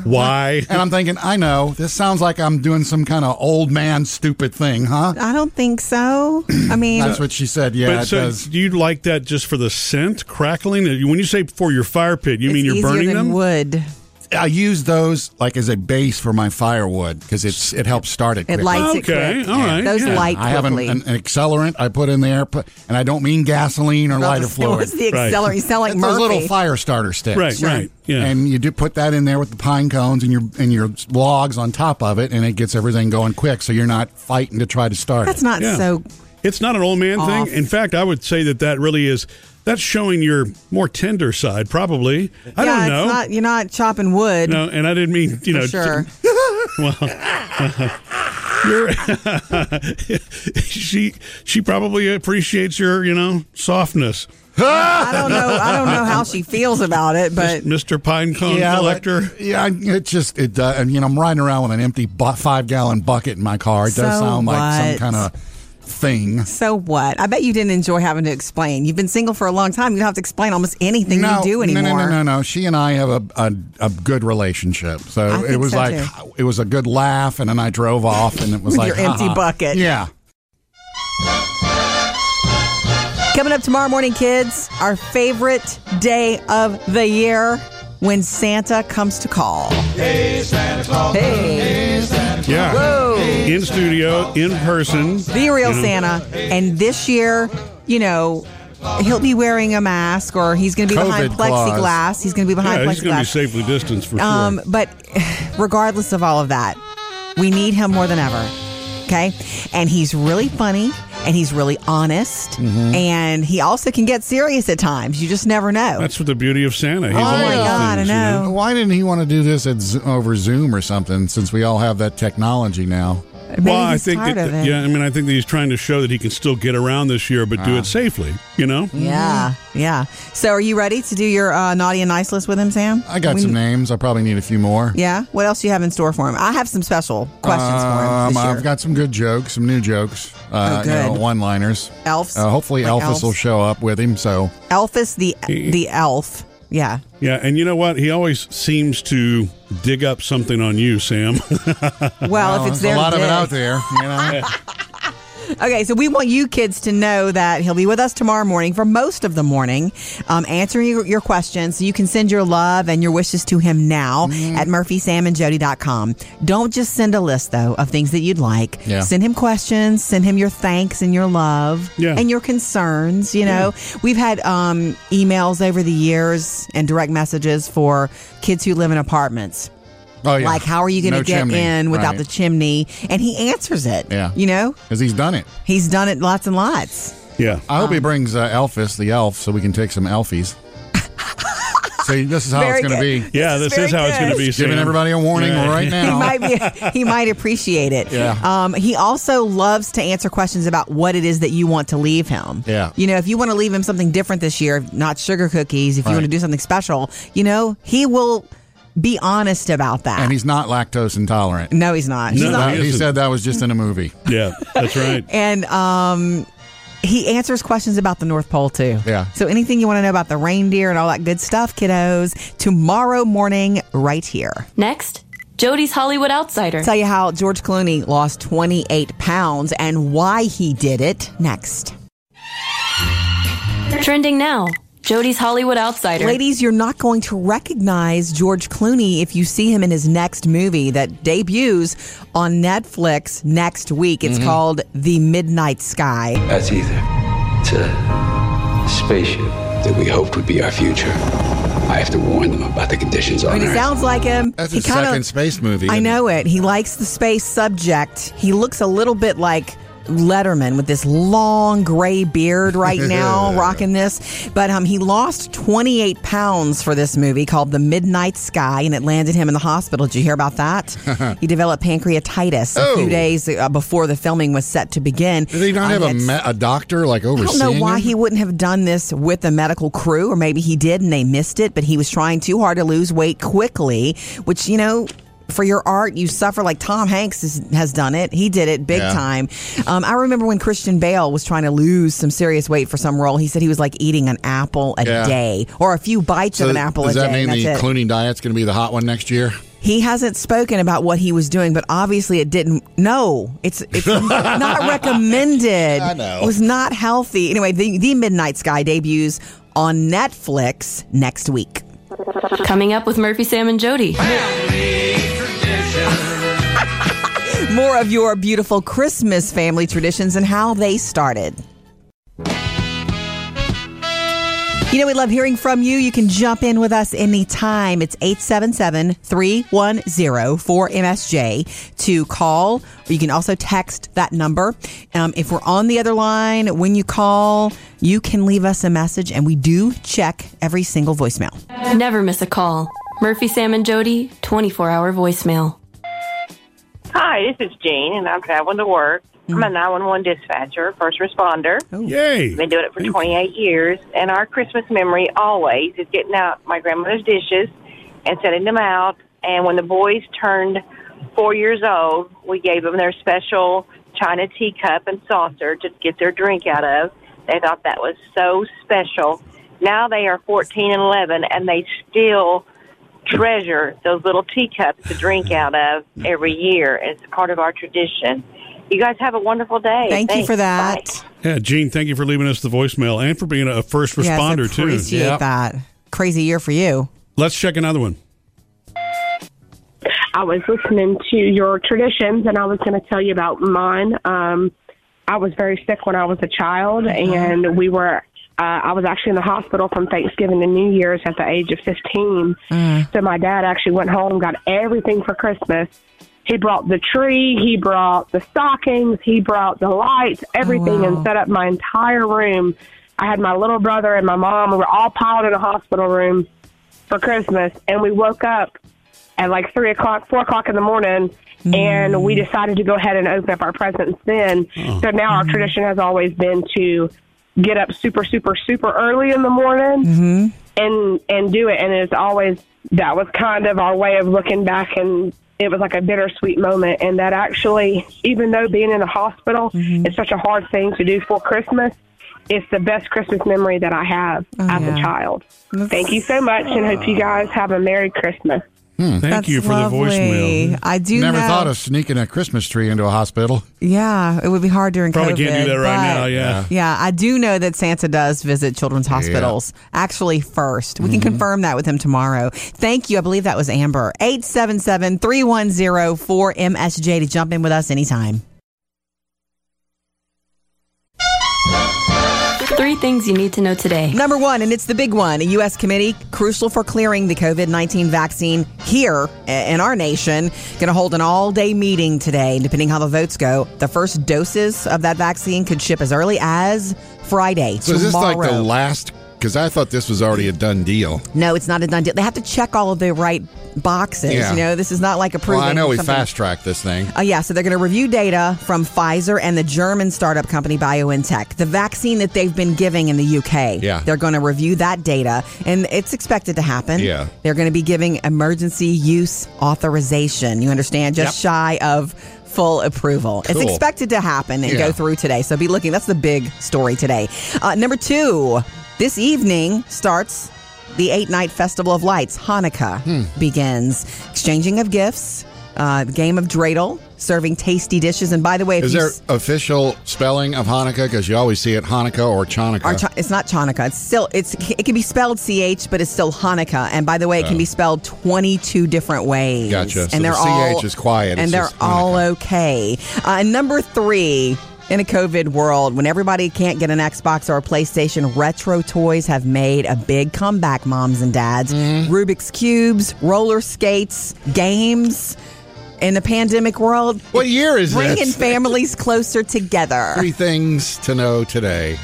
Speaker 1: Why?
Speaker 2: and I'm thinking, I know this sounds like I'm doing some kind of old man stupid thing, huh?
Speaker 3: I don't think so. I mean,
Speaker 2: That's what she said. Yeah,
Speaker 1: but
Speaker 2: it
Speaker 1: so
Speaker 2: does.
Speaker 1: do you like that just for the scent crackling? When you say for your fire pit, you
Speaker 3: it's
Speaker 1: mean you're
Speaker 3: easier
Speaker 1: burning
Speaker 3: than
Speaker 1: them?
Speaker 3: wood.
Speaker 2: I use those like as a base for my firewood because it's it helps start it.
Speaker 3: It
Speaker 2: quickly.
Speaker 3: lights it
Speaker 1: Okay,
Speaker 3: quick.
Speaker 1: all right,
Speaker 3: Those
Speaker 1: yeah.
Speaker 3: light
Speaker 2: I have an, an, an accelerant I put in there, put, and I don't mean gasoline or lighter fluid.
Speaker 3: What's
Speaker 2: fluid.
Speaker 3: the
Speaker 1: Right.
Speaker 3: accelerant? You sound like
Speaker 2: It's those little fire starter sticks.
Speaker 1: Right, right. Yeah.
Speaker 2: And you do put that in there with the pine cones and your and your logs on top of it, and it gets everything going quick. So you're not fighting to try to start
Speaker 3: That's
Speaker 2: it.
Speaker 3: not
Speaker 1: Yeah.
Speaker 3: so.
Speaker 1: It's not an old man
Speaker 3: Off.
Speaker 1: thing. In fact, I would say that that really is. That's showing your more tender side, probably. I
Speaker 3: yeah,
Speaker 1: don't know.
Speaker 3: It's not, you're not chopping wood.
Speaker 1: no, and I didn't mean you know.
Speaker 3: sure.
Speaker 1: You're she she probably appreciates your you know softness,
Speaker 3: I don't know. I don't know how she feels about it, but
Speaker 1: Mister Pinecone
Speaker 2: yeah,
Speaker 1: collector.
Speaker 2: but- yeah, it just it. Uh, and you know, I'm riding around with an empty bu- five gallon bucket in my car. It does
Speaker 3: So
Speaker 2: sound like some kind of thing.
Speaker 3: so what? I bet you didn't enjoy having to explain. You've been single for a long time. You don't have to explain almost anything
Speaker 2: no,
Speaker 3: you do anymore.
Speaker 2: no, no, no, no. No. She and I have a a, a good relationship. So it was
Speaker 3: so,
Speaker 2: like
Speaker 3: too.
Speaker 2: it was a good laugh, and then I drove off, and it was like
Speaker 3: your empty
Speaker 2: haha.
Speaker 3: bucket.
Speaker 2: Yeah.
Speaker 3: Coming up tomorrow morning, kids, our favorite day of the year when Santa comes to call. Hey, Santa Claus. Hey.
Speaker 1: Yeah.
Speaker 3: Whoa.
Speaker 1: In studio, in person.
Speaker 3: The real
Speaker 1: You know?
Speaker 3: Santa. And this year, you know, he'll be wearing a mask or he's going to be behind
Speaker 2: COVID clause.
Speaker 3: plexiglass. He's going to be behind
Speaker 1: Yeah, he's going to be safely distanced for
Speaker 3: Um, but regardless of all of that, we need him more than ever. Okay. And he's really funny and he's really honest.
Speaker 1: Mm-hmm.
Speaker 3: And he also can get serious at times. You just never know.
Speaker 1: That's what the beauty of Santa. He's
Speaker 2: Oh my
Speaker 1: those
Speaker 3: God, I
Speaker 1: things, you
Speaker 3: know.
Speaker 2: Why didn't he want to do this at Zo- over Zoom or something? Since we all have that technology now.
Speaker 3: Maybe
Speaker 1: well, I think
Speaker 3: tired
Speaker 1: that,
Speaker 3: of it.
Speaker 1: yeah, I mean, I think that he's trying to show that he can still get around this year, but
Speaker 2: Ah.
Speaker 1: do it safely. You know,
Speaker 3: Yeah, yeah. So, are you ready to do your uh, naughty and nice list with him, Sam?
Speaker 2: I got
Speaker 3: We-
Speaker 2: some names. I probably need a few more.
Speaker 3: Yeah. What else do you have in store for him? I have some special questions for him.
Speaker 2: Um,
Speaker 3: year.
Speaker 2: I've got some good jokes, some new jokes, uh,
Speaker 3: Oh,
Speaker 2: you know, one-liners.
Speaker 3: elves.
Speaker 2: Uh, hopefully,
Speaker 3: Like
Speaker 2: Elvis
Speaker 3: elves?
Speaker 2: will show up with him. So
Speaker 3: Elvis the the elf. Yeah.
Speaker 1: yeah, and you know what? He always seems to dig up something on you, Sam.
Speaker 3: Well, if it's there,
Speaker 2: a lot of it out there. You know,
Speaker 3: Okay, so we want you kids to know that he'll be with us tomorrow morning for most of the morning, um, answering your, your questions. So you can send your love and your wishes to him now
Speaker 2: Mm-hmm.
Speaker 3: at murphysamandjody.com. Don't just send a list, though, of things that you'd like.
Speaker 2: Yeah.
Speaker 3: Send him questions, send him your thanks and your love
Speaker 1: Yeah.
Speaker 3: and your concerns. You know, we've had um, emails over the years and direct messages for kids who live in apartments.
Speaker 2: Oh yeah.
Speaker 3: Like, how are you going to
Speaker 2: No
Speaker 3: get
Speaker 2: chimney.
Speaker 3: in without
Speaker 2: Right.
Speaker 3: the chimney? And he answers it.
Speaker 2: Yeah.
Speaker 3: You know,
Speaker 2: Because he's done it.
Speaker 3: he's done it lots and lots.
Speaker 1: yeah,
Speaker 2: I hope he
Speaker 3: Um,
Speaker 2: brings uh, Elvis, the elf, so we can take some elfies. See, this is how
Speaker 3: Very
Speaker 2: it's going to be.
Speaker 1: yeah.
Speaker 3: This
Speaker 1: This,
Speaker 3: is
Speaker 1: is
Speaker 3: very
Speaker 1: how it's going to
Speaker 3: good.
Speaker 1: be.
Speaker 2: Giving
Speaker 1: Sam.
Speaker 2: everybody a warning
Speaker 1: Yeah.
Speaker 2: right
Speaker 3: he
Speaker 2: now.
Speaker 3: might be he might appreciate it.
Speaker 2: Yeah.
Speaker 3: Um, he also loves to answer questions about what it is that you want to leave him.
Speaker 2: Yeah.
Speaker 3: You know, if you want to leave him something different this year, not sugar cookies, if you want to do something special, you know, he will be honest about that.
Speaker 2: and he's not lactose intolerant.
Speaker 3: no, he's not. He's not.
Speaker 2: That- he said that was just in a movie.
Speaker 1: Yeah, that's right.
Speaker 3: And um he answers questions about the North Pole too.
Speaker 2: Yeah.
Speaker 3: So anything you want to know about the reindeer and all that good stuff, kiddos, tomorrow morning right here.
Speaker 4: Next, Jody's Hollywood Outsider.
Speaker 3: Tell you how George Clooney lost 28 pounds and why he did it next.
Speaker 4: Trending now, Jody's Hollywood Outsider.
Speaker 3: Ladies, you're not going to recognize George Clooney if you see him in his next movie that debuts on Netflix next week. It's mm-hmm. called The Midnight Sky.
Speaker 6: That's either. It's a spaceship that we hoped would be our future. I have to warn them about the conditions
Speaker 3: I
Speaker 6: on
Speaker 3: mean, he
Speaker 6: Earth.
Speaker 3: sounds like him.
Speaker 2: That's
Speaker 3: he
Speaker 2: his
Speaker 3: kinda-
Speaker 2: second space movie.
Speaker 3: I
Speaker 2: isn't
Speaker 3: know it. He likes the space subject. He looks a little bit like Letterman with this long gray beard right now, rocking this. But um, he lost 28 pounds for this movie called The Midnight Sky, and it landed him in the hospital. Did you hear about that? he developed pancreatitis a few
Speaker 2: Oh.
Speaker 3: days uh, before the filming was set to begin.
Speaker 2: Did he not
Speaker 3: Um,
Speaker 2: have a, me- a doctor like
Speaker 3: I don't know why
Speaker 2: him?
Speaker 3: he wouldn't have done this with a medical crew, or maybe he did and they missed it, but he was trying too hard to lose weight quickly, which, you know, for your art, you suffer like Tom Hanks is, has done it. He did it big
Speaker 2: Yeah.
Speaker 3: time. Um, I remember when Christian Bale was trying to lose some serious weight for some role. He said he was like eating an apple a
Speaker 2: Yeah.
Speaker 3: day or a few bites
Speaker 2: So
Speaker 3: of an apple
Speaker 2: does
Speaker 3: a
Speaker 2: that
Speaker 3: day.
Speaker 2: mean
Speaker 3: and
Speaker 2: the
Speaker 3: that's it.
Speaker 2: Clooney diet's going to be the hot one next year?
Speaker 3: He hasn't spoken about what he was doing, but obviously it didn't. No, it's it's not recommended.
Speaker 2: I know.
Speaker 3: It was not healthy. Anyway, the, the Midnight Sky debuts on Netflix next week.
Speaker 4: Coming up with Murphy, Sam, and Jody.
Speaker 3: More of your beautiful Christmas family traditions and how they started. You know, we love hearing from you. You can jump in with us anytime. It's 877-310-4MSJ to call. You can also text that number. Um, if we're on the other line, when you call, you can leave us a message and we do check every single voicemail.
Speaker 4: Never miss a call. Murphy, Sam, and Jody, 24 hour voicemail.
Speaker 7: Hi, this is Jean, and I'm traveling to work. I'm a mm. 911 dispatcher, first responder. Oh.
Speaker 1: Yay!
Speaker 7: Been doing it for 28 years, and our Christmas memory always is getting out my grandmother's dishes and setting them out. And when the boys turned four years old, we gave them their special china teacup and saucer to get their drink out of. They thought that was so special. Now they are 14 and 11, and they still treasure those little teacups to drink out of every year. It's part of our tradition. You guys have a wonderful day.
Speaker 3: Thank you for that.
Speaker 7: Bye.
Speaker 1: Yeah, Jean, thank you for leaving us the voicemail and for being a first responder
Speaker 3: yes,
Speaker 1: too.
Speaker 3: appreciate
Speaker 2: Yep.
Speaker 3: that. Crazy year for you.
Speaker 1: Let's check another one.
Speaker 8: I was listening to your traditions, and I was going to tell you about mine. Um, I was very sick when I was a child, and we were. Uh, I was actually in the hospital from Thanksgiving to New Year's at the age of 15. Mm. So my dad actually went home, got everything for Christmas. He brought the tree, he brought the stockings, he brought the lights, oh, everything,
Speaker 3: wow.
Speaker 8: and set up my entire room. I had my little brother and my mom. We were all piled in a hospital room for Christmas, and we woke up at like three o'clock, four o'clock in the morning, and we mm. decided to go ahead and open up our presents then. Oh. So now our mm-hmm. tradition has always been to get up super, super, super early in the morning mm-hmm. and and do it. And it's always that was kind of our way of looking back, and it was like a bittersweet moment. And that actually, even though being in the hospital mm-hmm. is such a hard thing to do for Christmas. It's the best Christmas memory that I have oh, as
Speaker 3: yeah.
Speaker 8: a child. Thank you so much, and hope you guys have a Merry Christmas. Hmm.
Speaker 1: Thank
Speaker 3: That's
Speaker 1: you for
Speaker 3: lovely.
Speaker 1: the voicemail.
Speaker 3: I do
Speaker 2: Never
Speaker 3: know-
Speaker 2: thought of sneaking a Christmas tree into a hospital.
Speaker 3: Yeah, it would be hard during
Speaker 1: Probably
Speaker 3: COVID.
Speaker 1: can't do that right now. Yeah.
Speaker 3: Yeah, I do know that Santa does visit children's hospitals actually first. We can mm-hmm. confirm that with him tomorrow. Thank you. I believe that was Amber. 877 310 4MSJ to jump in with us anytime.
Speaker 4: Three things you need to know today.
Speaker 3: Number one, and it's the big one, a U.S. committee crucial for clearing the COVID 19 vaccine here in our nation. Going to hold an all day meeting today. Depending how the votes go, the first doses of that vaccine could ship as early as Friday.
Speaker 2: So is this like the
Speaker 3: tomorrow.
Speaker 2: last? Because I thought this was already a done deal.
Speaker 3: No, it's not a done deal. They have to check all of the right boxes.
Speaker 2: Yeah.
Speaker 3: You know, this is not like approving.
Speaker 2: Well, I know we fast tracked this thing.
Speaker 3: Uh, yeah, so they're going to review data from Pfizer and the German startup company BioNTech. The vaccine that they've been giving in the UK.
Speaker 2: Yeah.
Speaker 3: They're going to review that data, and it's expected to happen.
Speaker 2: Yeah.
Speaker 3: They're going to be giving emergency use authorization. You understand? Just
Speaker 2: Yep.
Speaker 3: shy of full approval. It's expected to happen and
Speaker 2: Yeah.
Speaker 3: go through today. So be looking. That's the big story today. Uh, number two, this evening starts the eight night festival of lights. Hanukkah
Speaker 2: Hmm.
Speaker 3: begins. Exchanging of gifts, uh, the game of dreidel, serving tasty dishes. And by the way,
Speaker 2: Is there
Speaker 3: s-
Speaker 2: official spelling of Hanukkah? Because you always see it Hanukkah or Chanukah.
Speaker 3: It's not Chanukah. It's still it's it can be spelled ch, but it's still Hanukkah. And by the way, it can be spelled twenty two different ways.
Speaker 2: Oh. Gotcha.
Speaker 3: And
Speaker 2: So
Speaker 3: they're
Speaker 2: the
Speaker 3: all
Speaker 2: CH is quiet.
Speaker 3: and
Speaker 2: It's
Speaker 3: they're all okay. Uh, number three. In a COVID world, when everybody can't get an Xbox or a PlayStation, retro toys have made a big comeback, moms and dads.
Speaker 2: Mm-hmm.
Speaker 3: Rubik's Cubes, roller skates, games. In the pandemic world,
Speaker 2: What year is
Speaker 3: bringing
Speaker 2: this?
Speaker 3: families closer together.
Speaker 2: Three things to know today.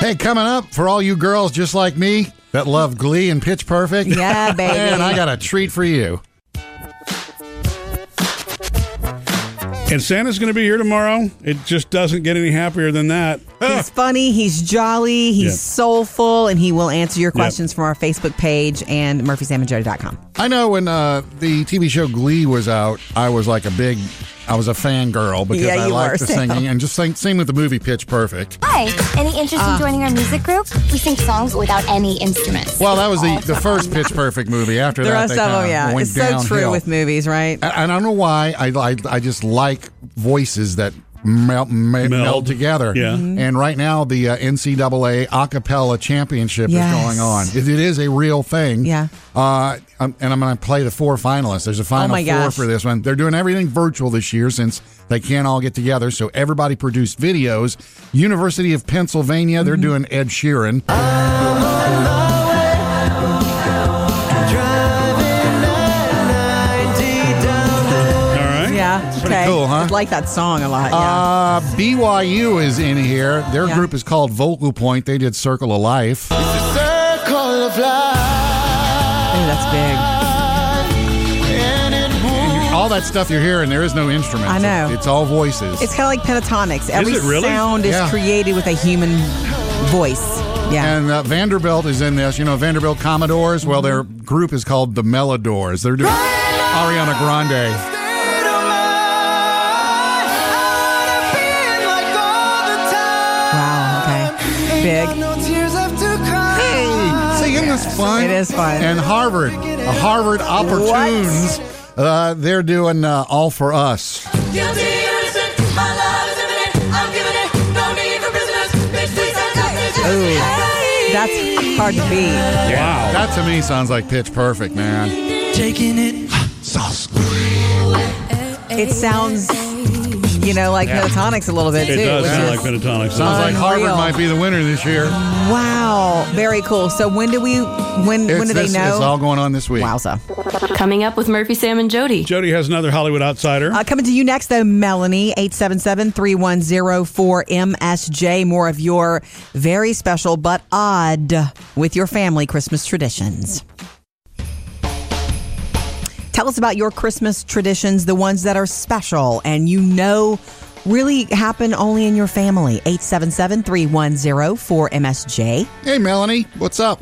Speaker 2: Hey, coming up for all you girls just like me that love Glee and Pitch Perfect.
Speaker 3: Yeah, baby.
Speaker 2: Man, I got a treat for you.
Speaker 1: And Santa's going to be here tomorrow. It just doesn't get any happier than that.
Speaker 3: He's funny, he's jolly, he's
Speaker 1: Yeah.
Speaker 3: soulful, and he will answer your questions from our Facebook page and murphysamandjody.com.
Speaker 2: I know when uh, the TV show Glee was out, I was like a big, I was a fangirl because
Speaker 3: Yeah,
Speaker 2: I liked the
Speaker 3: Sam.
Speaker 2: singing. And just same, same with the movie Pitch Perfect.
Speaker 9: Hi. Any interest
Speaker 3: Uh.
Speaker 9: in joining our music group? We sing songs without any instruments.
Speaker 2: Well, that was the, the first Pitch Perfect movie. After
Speaker 3: The
Speaker 2: that,
Speaker 3: rest
Speaker 2: they
Speaker 3: of them,
Speaker 2: kinda
Speaker 3: yeah.
Speaker 2: went
Speaker 3: It's so true with movies, right?
Speaker 2: I, I don't know why. I, I, I just like voices that melt, meld, meld together.
Speaker 1: Yeah.
Speaker 3: Mm-hmm.
Speaker 2: And right now, the uh, NCAA Acapella Championship
Speaker 3: Yes.
Speaker 2: is going on. It, it is a real thing.
Speaker 3: Yeah.
Speaker 2: Uh, and I'm going to play the four finalists. There's a final
Speaker 3: Oh my
Speaker 2: four
Speaker 3: gosh.
Speaker 2: for this one. They're doing everything virtual this year since they can't all get together. So everybody produced videos. University of Pennsylvania,
Speaker 3: Mm-hmm.
Speaker 2: they're doing Ed Sheeran.
Speaker 3: I like that song a lot. Yeah.
Speaker 2: Uh, BYU is in here. Their
Speaker 3: Yeah.
Speaker 2: group is called Vocal Point. They did Circle of Life.
Speaker 3: Ooh, that's big.
Speaker 2: All that stuff you're hearing, there is no instrument.
Speaker 3: I know.
Speaker 2: It's, all voices.
Speaker 3: It's kind of like Pentatonix. Every
Speaker 1: it really?
Speaker 3: sound is
Speaker 2: Yeah.
Speaker 3: created with a human voice. Yeah.
Speaker 2: and uh, Vanderbilt is in this. You know, Vanderbilt Commodores. Well, their group is called the Melodores. They're doing Ariana Grande.
Speaker 3: Wow. Okay. Big.
Speaker 2: Hey, singing this fun?
Speaker 3: It is fun.
Speaker 2: And Harvard, a Harvard Opportunes, uh, they're doing uh, All for Us.
Speaker 3: Ooh, that's hard to beat.
Speaker 1: Wow.
Speaker 2: That to me sounds like pitch perfect, man.
Speaker 10: Taking it.
Speaker 3: It sounds, you know, like Pentatonix a little bit
Speaker 1: It
Speaker 3: too.
Speaker 1: does sound like pentatonic.
Speaker 2: Sounds like Harvard might be the winner this year.
Speaker 3: Wow, very cool. So when do we? When when
Speaker 2: It's
Speaker 3: do they
Speaker 2: this-
Speaker 3: know?
Speaker 2: It's all going on this week.
Speaker 3: Wowza.
Speaker 4: Coming up with Murphy, Sam, and Jody.
Speaker 1: Jody has another Hollywood outsider.
Speaker 3: Uh, coming to you next, though, Melanie, 877-310-4MSJ. More of your very special but odd with your family Christmas traditions. Tell us about your Christmas traditions, the ones that are special and you know really happen only in your family. 877-310-4MSJ.
Speaker 2: Hey, Melanie, what's up?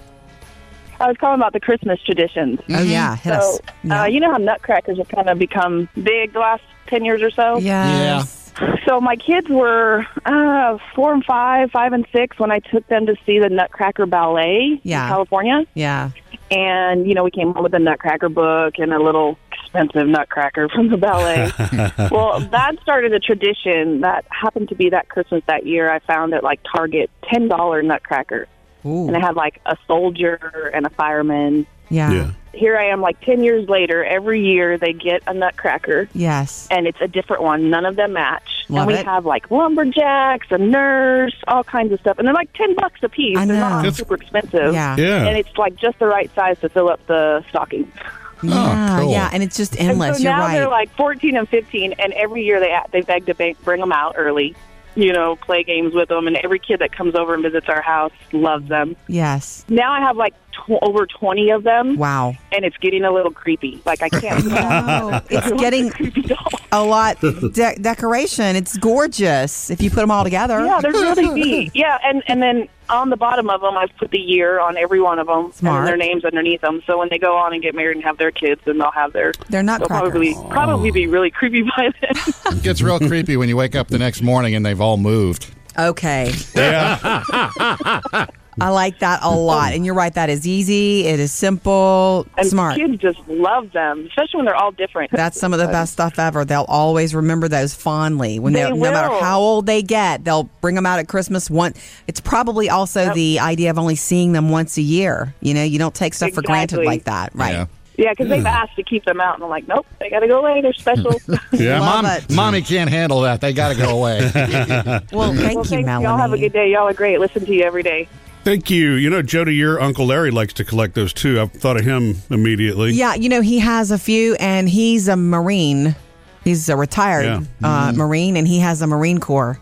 Speaker 11: I was calling about the Christmas traditions.
Speaker 3: Oh, yeah. Hit us.
Speaker 11: So, uh, you know how nutcrackers have kind of become big the last 10 years or so?
Speaker 3: Yes.
Speaker 11: So my kids were uh, four and five, five and six when I took them to see the Nutcracker Ballet
Speaker 3: Yeah.
Speaker 11: in California.
Speaker 3: Yeah.
Speaker 11: And, you know, we came home with a Nutcracker book and a little expensive Nutcracker from the ballet. well, that started a tradition that happened to be that Christmas that year. I found at like Target $10 Nutcracker.
Speaker 3: Ooh.
Speaker 11: And it had like a soldier and a fireman.
Speaker 3: Yeah.
Speaker 11: Here I am like 10 years later. Every year they get a Nutcracker
Speaker 3: Yes.
Speaker 11: and it's a different one. None of them match.
Speaker 3: Love
Speaker 11: and we
Speaker 3: it.
Speaker 11: have like lumberjacks, a nurse, all kinds of stuff, and they're like ten bucks a piece.
Speaker 3: I
Speaker 11: They're
Speaker 3: know.
Speaker 11: not
Speaker 1: That's-
Speaker 11: super expensive.
Speaker 3: Yeah.
Speaker 1: Yeah.
Speaker 11: and it's like just the right size to fill up the stocking.
Speaker 3: Yeah, oh,
Speaker 2: cool.
Speaker 3: yeah, and it's just
Speaker 11: And
Speaker 3: endless.
Speaker 11: so
Speaker 3: You're
Speaker 11: now
Speaker 3: right.
Speaker 11: they're like fourteen and fifteen, and every year they they beg to ba- bring them out early. You know, play games with them, and every kid that comes over and visits our house loves them.
Speaker 3: yes.
Speaker 11: Now I have like tw- over twenty of them,
Speaker 3: Wow.
Speaker 11: and it's getting a little creepy. Like I can't.
Speaker 3: Oh, it's getting
Speaker 11: creepy doll.
Speaker 3: a lot de- decoration. It's gorgeous if you put them all together.
Speaker 11: Yeah, they're really neat. Yeah, and and then on the bottom of them, I've put the year on every one of them,
Speaker 3: Smart.
Speaker 11: and their names underneath them. So when they go on and get married and have their kids, then they'll have their.
Speaker 3: They're
Speaker 11: They'll probably
Speaker 3: nutcrackers.
Speaker 11: probably be really creepy by then.
Speaker 2: It gets real creepy when you wake up the next morning and they've all moved.
Speaker 3: Okay.
Speaker 1: yeah.
Speaker 3: I like that a lot. And you're right, that is easy. It is simple,
Speaker 11: and
Speaker 3: smart.
Speaker 11: kids just love them, especially when they're all different.
Speaker 3: That's some of the best stuff ever. They'll always remember those fondly. When
Speaker 11: They
Speaker 3: they no matter how old they get, they'll bring them out at Christmas. One, it's probably also the idea of only seeing them once a year. You know, you don't take stuff for granted like that, right?
Speaker 2: Yeah.
Speaker 11: Yeah, because they've mm. asked to keep them out, and I'm like, nope, they got to go away. They're special.
Speaker 1: Yeah.
Speaker 3: Love
Speaker 2: Mom, mommy can't handle that. They got to go away.
Speaker 3: Well, thank
Speaker 11: well,
Speaker 3: you,
Speaker 11: thanks.
Speaker 3: Melanie.
Speaker 11: Y'all have a good day. Y'all are great. Listen to you every day.
Speaker 1: Thank you. You know, Jody, your Uncle Larry likes to collect those too. I thought of him immediately.
Speaker 3: Yeah, you know, he has a few, and he's a Marine. He's a retired
Speaker 1: Yeah.
Speaker 3: uh, Marine, and he has a Marine Corps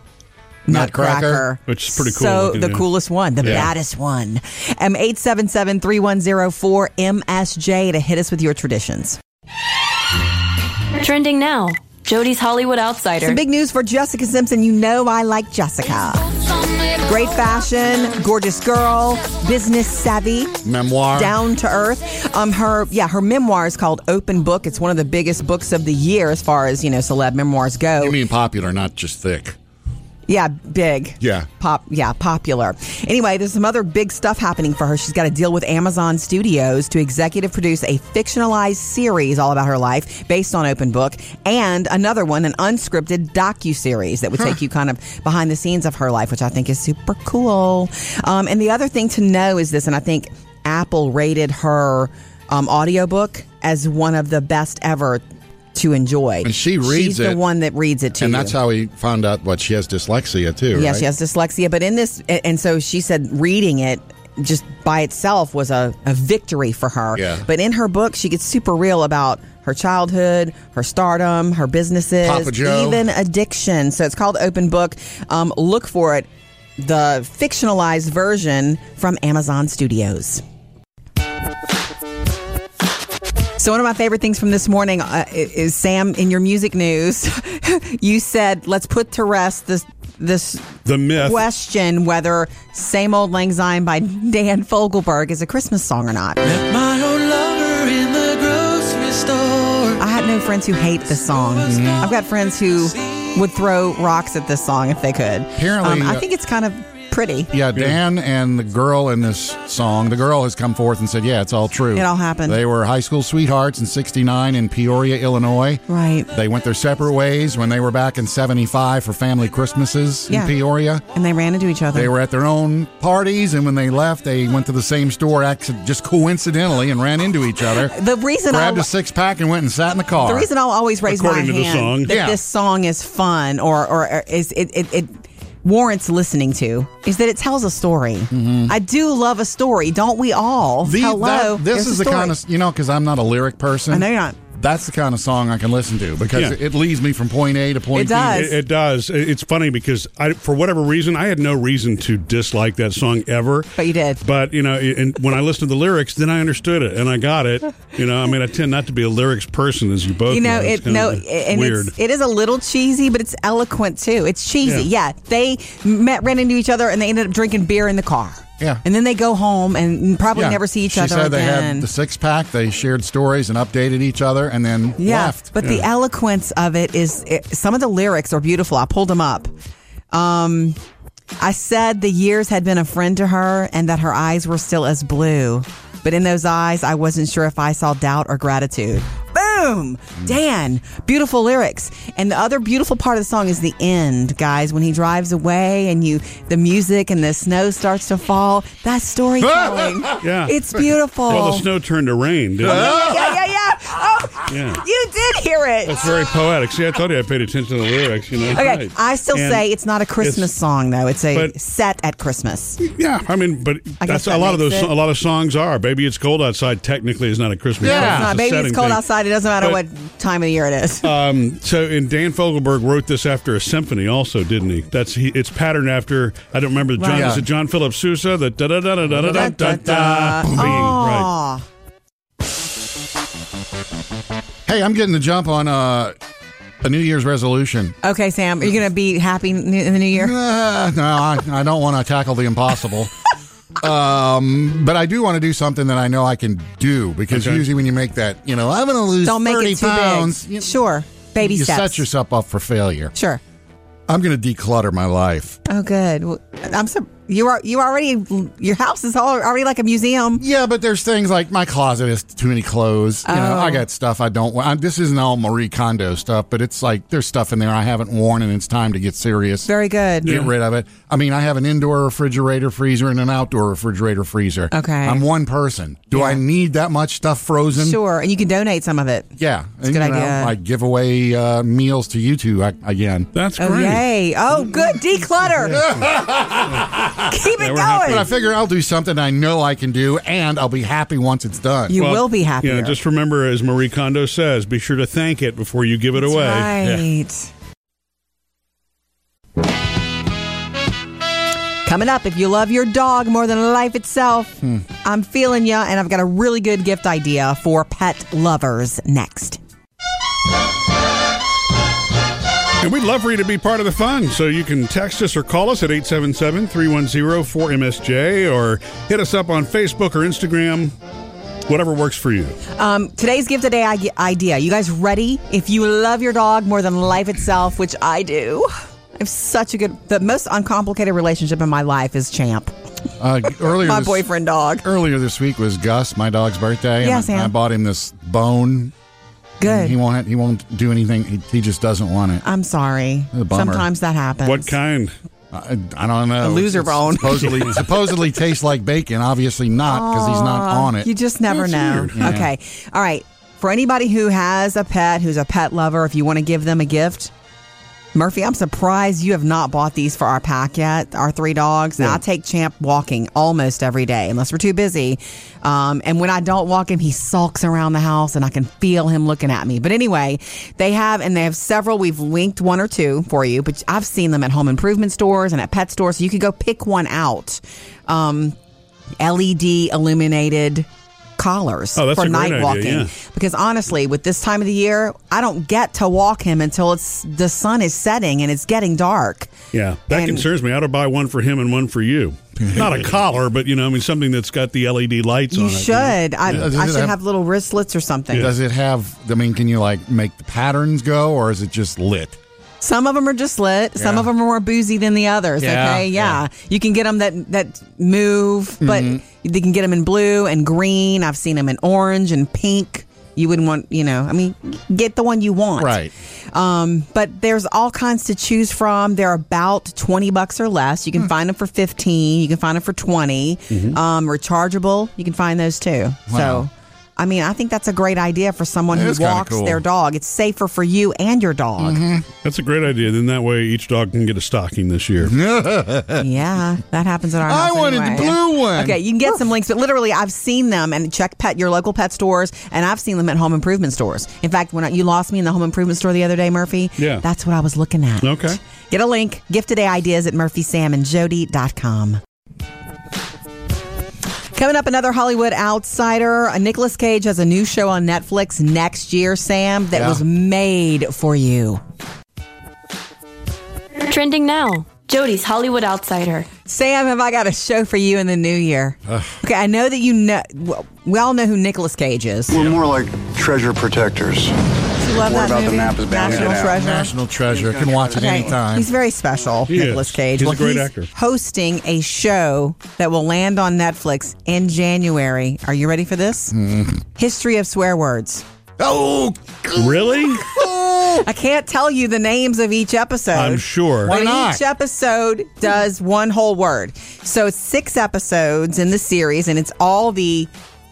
Speaker 2: Nutcracker.
Speaker 3: nutcracker.
Speaker 1: Which is pretty cool
Speaker 3: So
Speaker 1: looking,
Speaker 3: the
Speaker 1: yeah.
Speaker 3: coolest one, the
Speaker 1: Yeah.
Speaker 3: baddest one. Um, 877-3104-MSJ to hit us with your traditions.
Speaker 4: Trending now. Jody's Hollywood Outsider.
Speaker 3: Some big news for Jessica Simpson. You know I like Jessica. Great fashion, gorgeous girl, business savvy.
Speaker 2: Memoir.
Speaker 3: down to earth. Um, her yeah, her memoir is called Open Book. It's one of the biggest books of the year as far as you know celeb memoirs go.
Speaker 2: You mean popular, not just thick.
Speaker 3: Yeah, big.
Speaker 2: Yeah.
Speaker 3: Pop yeah, popular. Anyway, there's some other big stuff happening for her. She's got to deal with Amazon Studios to executive produce a fictionalized series all about her life based on Open Book and another one, an unscripted docu-series that would take you kind of behind the scenes of her life, which I think is super cool. Um, and the other thing to know is this, and I think Apple rated her um, audiobook as one of the best ever to enjoy.
Speaker 2: And she reads
Speaker 3: She's the one that reads it to
Speaker 2: and
Speaker 3: you.
Speaker 2: that's how we found out what she has dyslexia too.
Speaker 3: Yeah,
Speaker 2: right?
Speaker 3: she has dyslexia. But in this, and so she said reading it just by itself was a, a victory for her.
Speaker 2: Yeah.
Speaker 3: But in her book, she gets super real about her childhood, her stardom, her businesses, even addiction. So it's called Open Book. Um, look for it, the fictionalized version from Amazon Studios. So one of my favorite things from this morning uh, is Sam. In your music news, you said let's put to rest this this
Speaker 1: The myth.
Speaker 3: question whether "Same Old Lang Syne" by Dan Fogelberg is a Christmas song or not.
Speaker 10: My old lover in the grocery store.
Speaker 3: I had no friends who hate this song. I've got friends who would throw rocks at this song if they could.
Speaker 2: Apparently,
Speaker 3: Um, I
Speaker 2: uh,
Speaker 3: think it's kind of pretty.
Speaker 2: Yeah, Dan and the girl in this song, the girl has come forth and said, yeah, it's all true.
Speaker 3: It all happened.
Speaker 2: They were high school sweethearts in 69 in Peoria, Illinois.
Speaker 3: Right.
Speaker 2: They went their separate ways when they were back in 75 for family Christmases
Speaker 3: Yeah.
Speaker 2: in Peoria.
Speaker 3: And they ran into each other.
Speaker 2: They were at their own parties, and when they left, they went to the same store just coincidentally and ran into each other.
Speaker 3: the reason I Grabbed
Speaker 2: a six pack and went and sat in the car.
Speaker 3: The reason I'll always raise
Speaker 1: According
Speaker 3: my
Speaker 1: to the
Speaker 3: hand
Speaker 1: song.
Speaker 3: that
Speaker 2: Yeah.
Speaker 3: this song is fun or or or is it, it it warrants listening to is that it tells a story. Mm-hmm. I do love a story, don't we all?
Speaker 2: The-
Speaker 3: Hello,
Speaker 2: that- this is the kind of you know because I'm not a lyric person.
Speaker 3: I know you're not.
Speaker 2: That's the kind of song I can listen to because
Speaker 1: Yeah.
Speaker 2: it leads me from point A to point
Speaker 3: It
Speaker 2: B.
Speaker 3: does.
Speaker 1: It, it does. It's funny because I, for whatever reason, I had no reason to dislike that song ever.
Speaker 3: But you did.
Speaker 1: But you know, and when I listened to the lyrics, then I understood it and I got it. You know, I mean, I tend not to be a lyrics person, as you both
Speaker 3: You know,
Speaker 1: It's
Speaker 3: it no, and
Speaker 1: weird.
Speaker 3: it's it is a little cheesy, but it's eloquent too. It's cheesy.
Speaker 1: Yeah.
Speaker 3: Yeah. they met, ran into each other, and they ended up drinking beer in the car.
Speaker 2: Yeah.
Speaker 3: and then they go home and probably
Speaker 2: Yeah.
Speaker 3: never see each other.
Speaker 2: she
Speaker 3: other
Speaker 2: said they
Speaker 3: again.
Speaker 2: had the six pack. They shared stories and updated each other, and then
Speaker 3: Yeah,
Speaker 2: left.
Speaker 3: but the eloquence of it is it, some of the lyrics are beautiful. I pulled them up. Um, I said the years had been a friend to her and that her eyes were still as blue. But in those eyes, I wasn't sure if I saw doubt or gratitude. Boom! Mm. Dan, beautiful lyrics. And the other beautiful part of the song is the end, guys. When he drives away and you, the music and the snow starts to fall. That's storytelling.
Speaker 1: Yeah.
Speaker 3: It's beautiful.
Speaker 1: well, the snow turned to rain. Didn't it?
Speaker 3: yeah, yeah, yeah, yeah. Oh,
Speaker 1: Yeah.
Speaker 3: you did hear it.
Speaker 1: That's very poetic. See, I told you I paid attention to the lyrics. You know.
Speaker 3: Okay,
Speaker 1: Right.
Speaker 3: I still
Speaker 1: And
Speaker 3: say it's not a Christmas song though. It's a
Speaker 1: but-
Speaker 3: set at Christmas.
Speaker 1: Yeah, I mean, but
Speaker 3: I guess
Speaker 1: that's a
Speaker 3: that
Speaker 1: lot of those.
Speaker 3: makes it-
Speaker 1: A lot of songs are. Baby, it's cold outside. Technically, is not a Christmas.
Speaker 2: Yeah.
Speaker 1: song.
Speaker 2: It's
Speaker 3: It's not,
Speaker 1: a
Speaker 3: baby, it's cold
Speaker 1: thing.
Speaker 3: outside. It doesn't matter
Speaker 1: But-
Speaker 3: what time of the year it is.
Speaker 1: Um, so, and Dan Fogelberg wrote this after a symphony, also, didn't he? That's he. It's patterned after. I don't remember. John,
Speaker 2: Right.
Speaker 1: Is it John Philip Sousa? The da da da da da da da da. Being right.
Speaker 3: Aw.
Speaker 2: hey, I'm getting the jump on uh, a New Year's resolution.
Speaker 3: Okay, Sam, are you going to be happy in the new year?
Speaker 2: Uh, no, I, I don't want to tackle the impossible. um, but I do want to do something that I know I can do because
Speaker 1: Okay.
Speaker 2: usually when you make that, you know, I'm going to lose
Speaker 3: Don't make
Speaker 2: 30
Speaker 3: it too
Speaker 2: pounds.
Speaker 3: big.
Speaker 2: You,
Speaker 3: Sure, baby
Speaker 2: you
Speaker 3: steps.
Speaker 2: set yourself up for failure.
Speaker 3: Sure.
Speaker 2: I'm going to declutter my life.
Speaker 3: Oh, good. Well, I'm so you are you already your house is already like a museum.
Speaker 2: Yeah, but there's things like my closet has too many clothes. You know,
Speaker 3: Oh.
Speaker 2: I got stuff I don't want. This isn't all Marie Kondo stuff, but it's like there's stuff in there I haven't worn, and it's time to get serious.
Speaker 3: Very good.
Speaker 2: Get rid of it. I mean, I have an indoor refrigerator freezer and an outdoor refrigerator freezer.
Speaker 3: Okay.
Speaker 2: I'm one person. Do
Speaker 3: Yeah.
Speaker 2: I need that much stuff frozen?
Speaker 3: Sure, and you can donate some of it.
Speaker 2: Yeah.
Speaker 3: It's a good
Speaker 2: you know,
Speaker 3: idea.
Speaker 2: I give away uh, meals to you two uh, again.
Speaker 1: That's
Speaker 3: Oh
Speaker 1: great.
Speaker 3: yay! Oh, good. Declutter. Keep it going.
Speaker 2: But I figure I'll do something I know I can do, and I'll be happy once it's done.
Speaker 3: You
Speaker 1: Well,
Speaker 3: will be happy.
Speaker 1: Yeah, just remember, as Marie Kondo says, be sure to thank it before you give it away. Yeah.
Speaker 3: Right. Coming up, if you love your dog more than life itself,
Speaker 1: Hmm.
Speaker 3: I'm feeling ya, and I've got a really good gift idea for pet lovers next.
Speaker 1: And we'd love for you to be part of the fun. So you can text us or call us at 877 310 4MSJ or hit us up on Facebook or Instagram, whatever works for you.
Speaker 3: Um, today's gift today idea. You guys ready? If you love your dog more than life itself, which I do, I have such a good, the most uncomplicated relationship in my life is Champ,
Speaker 2: Uh, earlier,
Speaker 3: my
Speaker 2: this,
Speaker 3: boyfriend dog.
Speaker 2: earlier this week was Gus, my dog's birthday.
Speaker 3: Yeah,
Speaker 2: and
Speaker 3: Sam.
Speaker 2: I bought him this bone.
Speaker 3: Good.
Speaker 2: He won't. He won't do anything. He, he just doesn't want it.
Speaker 3: I'm sorry.
Speaker 2: A bummer.
Speaker 3: Sometimes that happens.
Speaker 1: What kind?
Speaker 2: I, I don't know.
Speaker 3: A loser
Speaker 2: It's-
Speaker 3: bone.
Speaker 2: Supposedly, supposedly tastes like bacon. Obviously not because he's not on it.
Speaker 3: You just never
Speaker 1: That's
Speaker 3: know.
Speaker 1: weird.
Speaker 2: Yeah.
Speaker 3: Okay. All right. For anybody who has a pet, who's a pet lover, if you want to give them a gift, Murphy, I'm surprised you have not bought these for our pack yet, our three dogs. And I take Champ walking almost every day, unless we're too busy. Um, and when I don't walk him, he sulks around the house and I can feel him looking at me. But anyway, they have, and they have several. We've linked one or two for you, but I've seen them at home improvement stores and at pet stores. So you could go pick one out. Um, LED illuminated collars
Speaker 1: Oh,
Speaker 3: for
Speaker 1: a great
Speaker 3: night
Speaker 1: idea,
Speaker 3: walking.
Speaker 1: yeah.
Speaker 3: Because honestly, with this time of the year, I don't get to walk him until it's the sun is setting and it's getting dark.
Speaker 1: Yeah, that
Speaker 3: And-
Speaker 1: concerns me. I ought to buy one for him and one for you. Not a collar, but you know, I mean, something that's got the LED lights
Speaker 3: You
Speaker 1: on it.
Speaker 3: should. I,
Speaker 2: Does
Speaker 3: I should
Speaker 2: have-
Speaker 3: have little wristlets or something.
Speaker 2: Does it have? I mean, can you like make the patterns go, or is it just lit?
Speaker 3: Some of them are just lit. Some
Speaker 2: Yeah.
Speaker 3: of them are more boozy than the others.
Speaker 2: Yeah,
Speaker 3: okay, yeah.
Speaker 2: yeah.
Speaker 3: You can get them that that move, but
Speaker 2: Mm-hmm.
Speaker 3: they can get them in blue and green. I've seen them in orange and pink. You wouldn't want, you know. I mean, get the one you want.
Speaker 2: Right.
Speaker 3: Um, but there's all kinds to choose from. They're about 20 bucks or less.
Speaker 2: Hmm.
Speaker 3: You can find them for 15. You can find them for 20. Um, rechargeable. You can find those too.
Speaker 2: Wow.
Speaker 3: So, I mean, I think that's a great idea for someone
Speaker 2: It
Speaker 3: who
Speaker 2: is kinda
Speaker 3: walks
Speaker 2: cool.
Speaker 3: their dog. It's safer for you and your dog. Mm-hmm.
Speaker 1: That's a great idea. Then that way each dog can get a stocking this year.
Speaker 3: Yeah, that happens at our
Speaker 2: I
Speaker 3: house.
Speaker 2: wanted the
Speaker 3: anyway.
Speaker 2: blue one.
Speaker 3: Okay, you can get some links, but literally, I've seen them and check pet your local pet stores, and I've seen them at home improvement stores. In fact, when I, you lost me in the home improvement store the other day, Murphy,
Speaker 1: Yeah.
Speaker 3: that's what I was looking at.
Speaker 1: Okay.
Speaker 3: Get a link. Gift today ideas at murphysamandjody.com. Coming up, another Hollywood outsider. Uh, Nicolas Cage has a new show on Netflix next year, Sam, that
Speaker 2: Yeah.
Speaker 3: was made for you.
Speaker 4: Trending now. Jody's Hollywood Outsider.
Speaker 3: Sam, have I got a show for you in the new year? Okay, I know that you know. Well, we all know who Nicolas Cage is.
Speaker 5: We're more like treasure protectors.
Speaker 3: You love
Speaker 5: More
Speaker 3: that
Speaker 5: about the
Speaker 3: movie?
Speaker 5: map is bound
Speaker 3: National
Speaker 5: to get out.
Speaker 3: Treasure.
Speaker 2: National treasure. Can watch it
Speaker 3: Okay,
Speaker 2: anytime.
Speaker 3: He's very special,
Speaker 1: He
Speaker 3: Nicolas
Speaker 1: is.
Speaker 3: Cage.
Speaker 1: He's a great
Speaker 3: he's
Speaker 1: actor.
Speaker 3: hosting a show that will land on Netflix in January. Are you ready for this? Mm. History of swear words.
Speaker 2: oh,
Speaker 1: Really?
Speaker 3: I can't tell you the names of each episode.
Speaker 1: I'm sure.
Speaker 2: Why
Speaker 3: But
Speaker 2: not?
Speaker 3: Each episode does one whole word. So it's six episodes in the series, and it's all the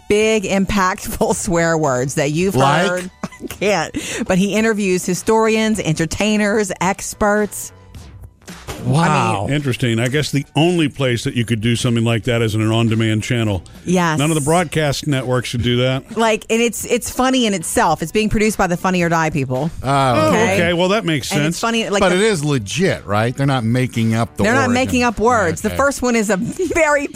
Speaker 3: big, impactful swear words that you've
Speaker 2: Like?
Speaker 3: heard. I can't. But he interviews historians, entertainers, experts.
Speaker 2: wow.
Speaker 1: Interesting. I guess the only place that you could do something like that is in an on-demand channel.
Speaker 3: Yes.
Speaker 1: None of the broadcast networks should do that.
Speaker 3: Like, and it's it's funny in itself. It's being produced by the Funny or Die people.
Speaker 2: Oh,
Speaker 3: Okay.
Speaker 1: Okay, oh, well that makes
Speaker 3: and
Speaker 1: sense.
Speaker 3: it's funny. Like
Speaker 2: but
Speaker 3: the-
Speaker 2: it is legit, right? They're not making up the
Speaker 3: they're not
Speaker 2: origin.
Speaker 3: making up words. The first one is a very,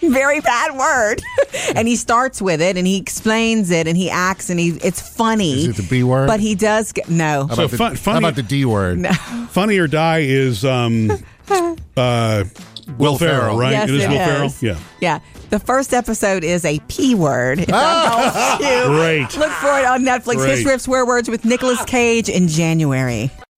Speaker 3: very bad word, and he starts with it and he explains it and he acts and he it's funny.
Speaker 2: Is it the B word?
Speaker 3: But he does get no.
Speaker 2: How
Speaker 1: So
Speaker 2: about, the,
Speaker 1: funny-
Speaker 2: how about the D word?
Speaker 1: Funny or Die is um uh Will Ferrell, right?
Speaker 3: Yes,
Speaker 1: it is
Speaker 3: it
Speaker 1: Will
Speaker 3: is.
Speaker 1: Ferrell. Yeah.
Speaker 3: Yeah. The first episode is a P word. If that.
Speaker 1: Great.
Speaker 3: Look for it on Netflix.
Speaker 1: Great.
Speaker 3: History of Swear Words with Nicolas Cage in January.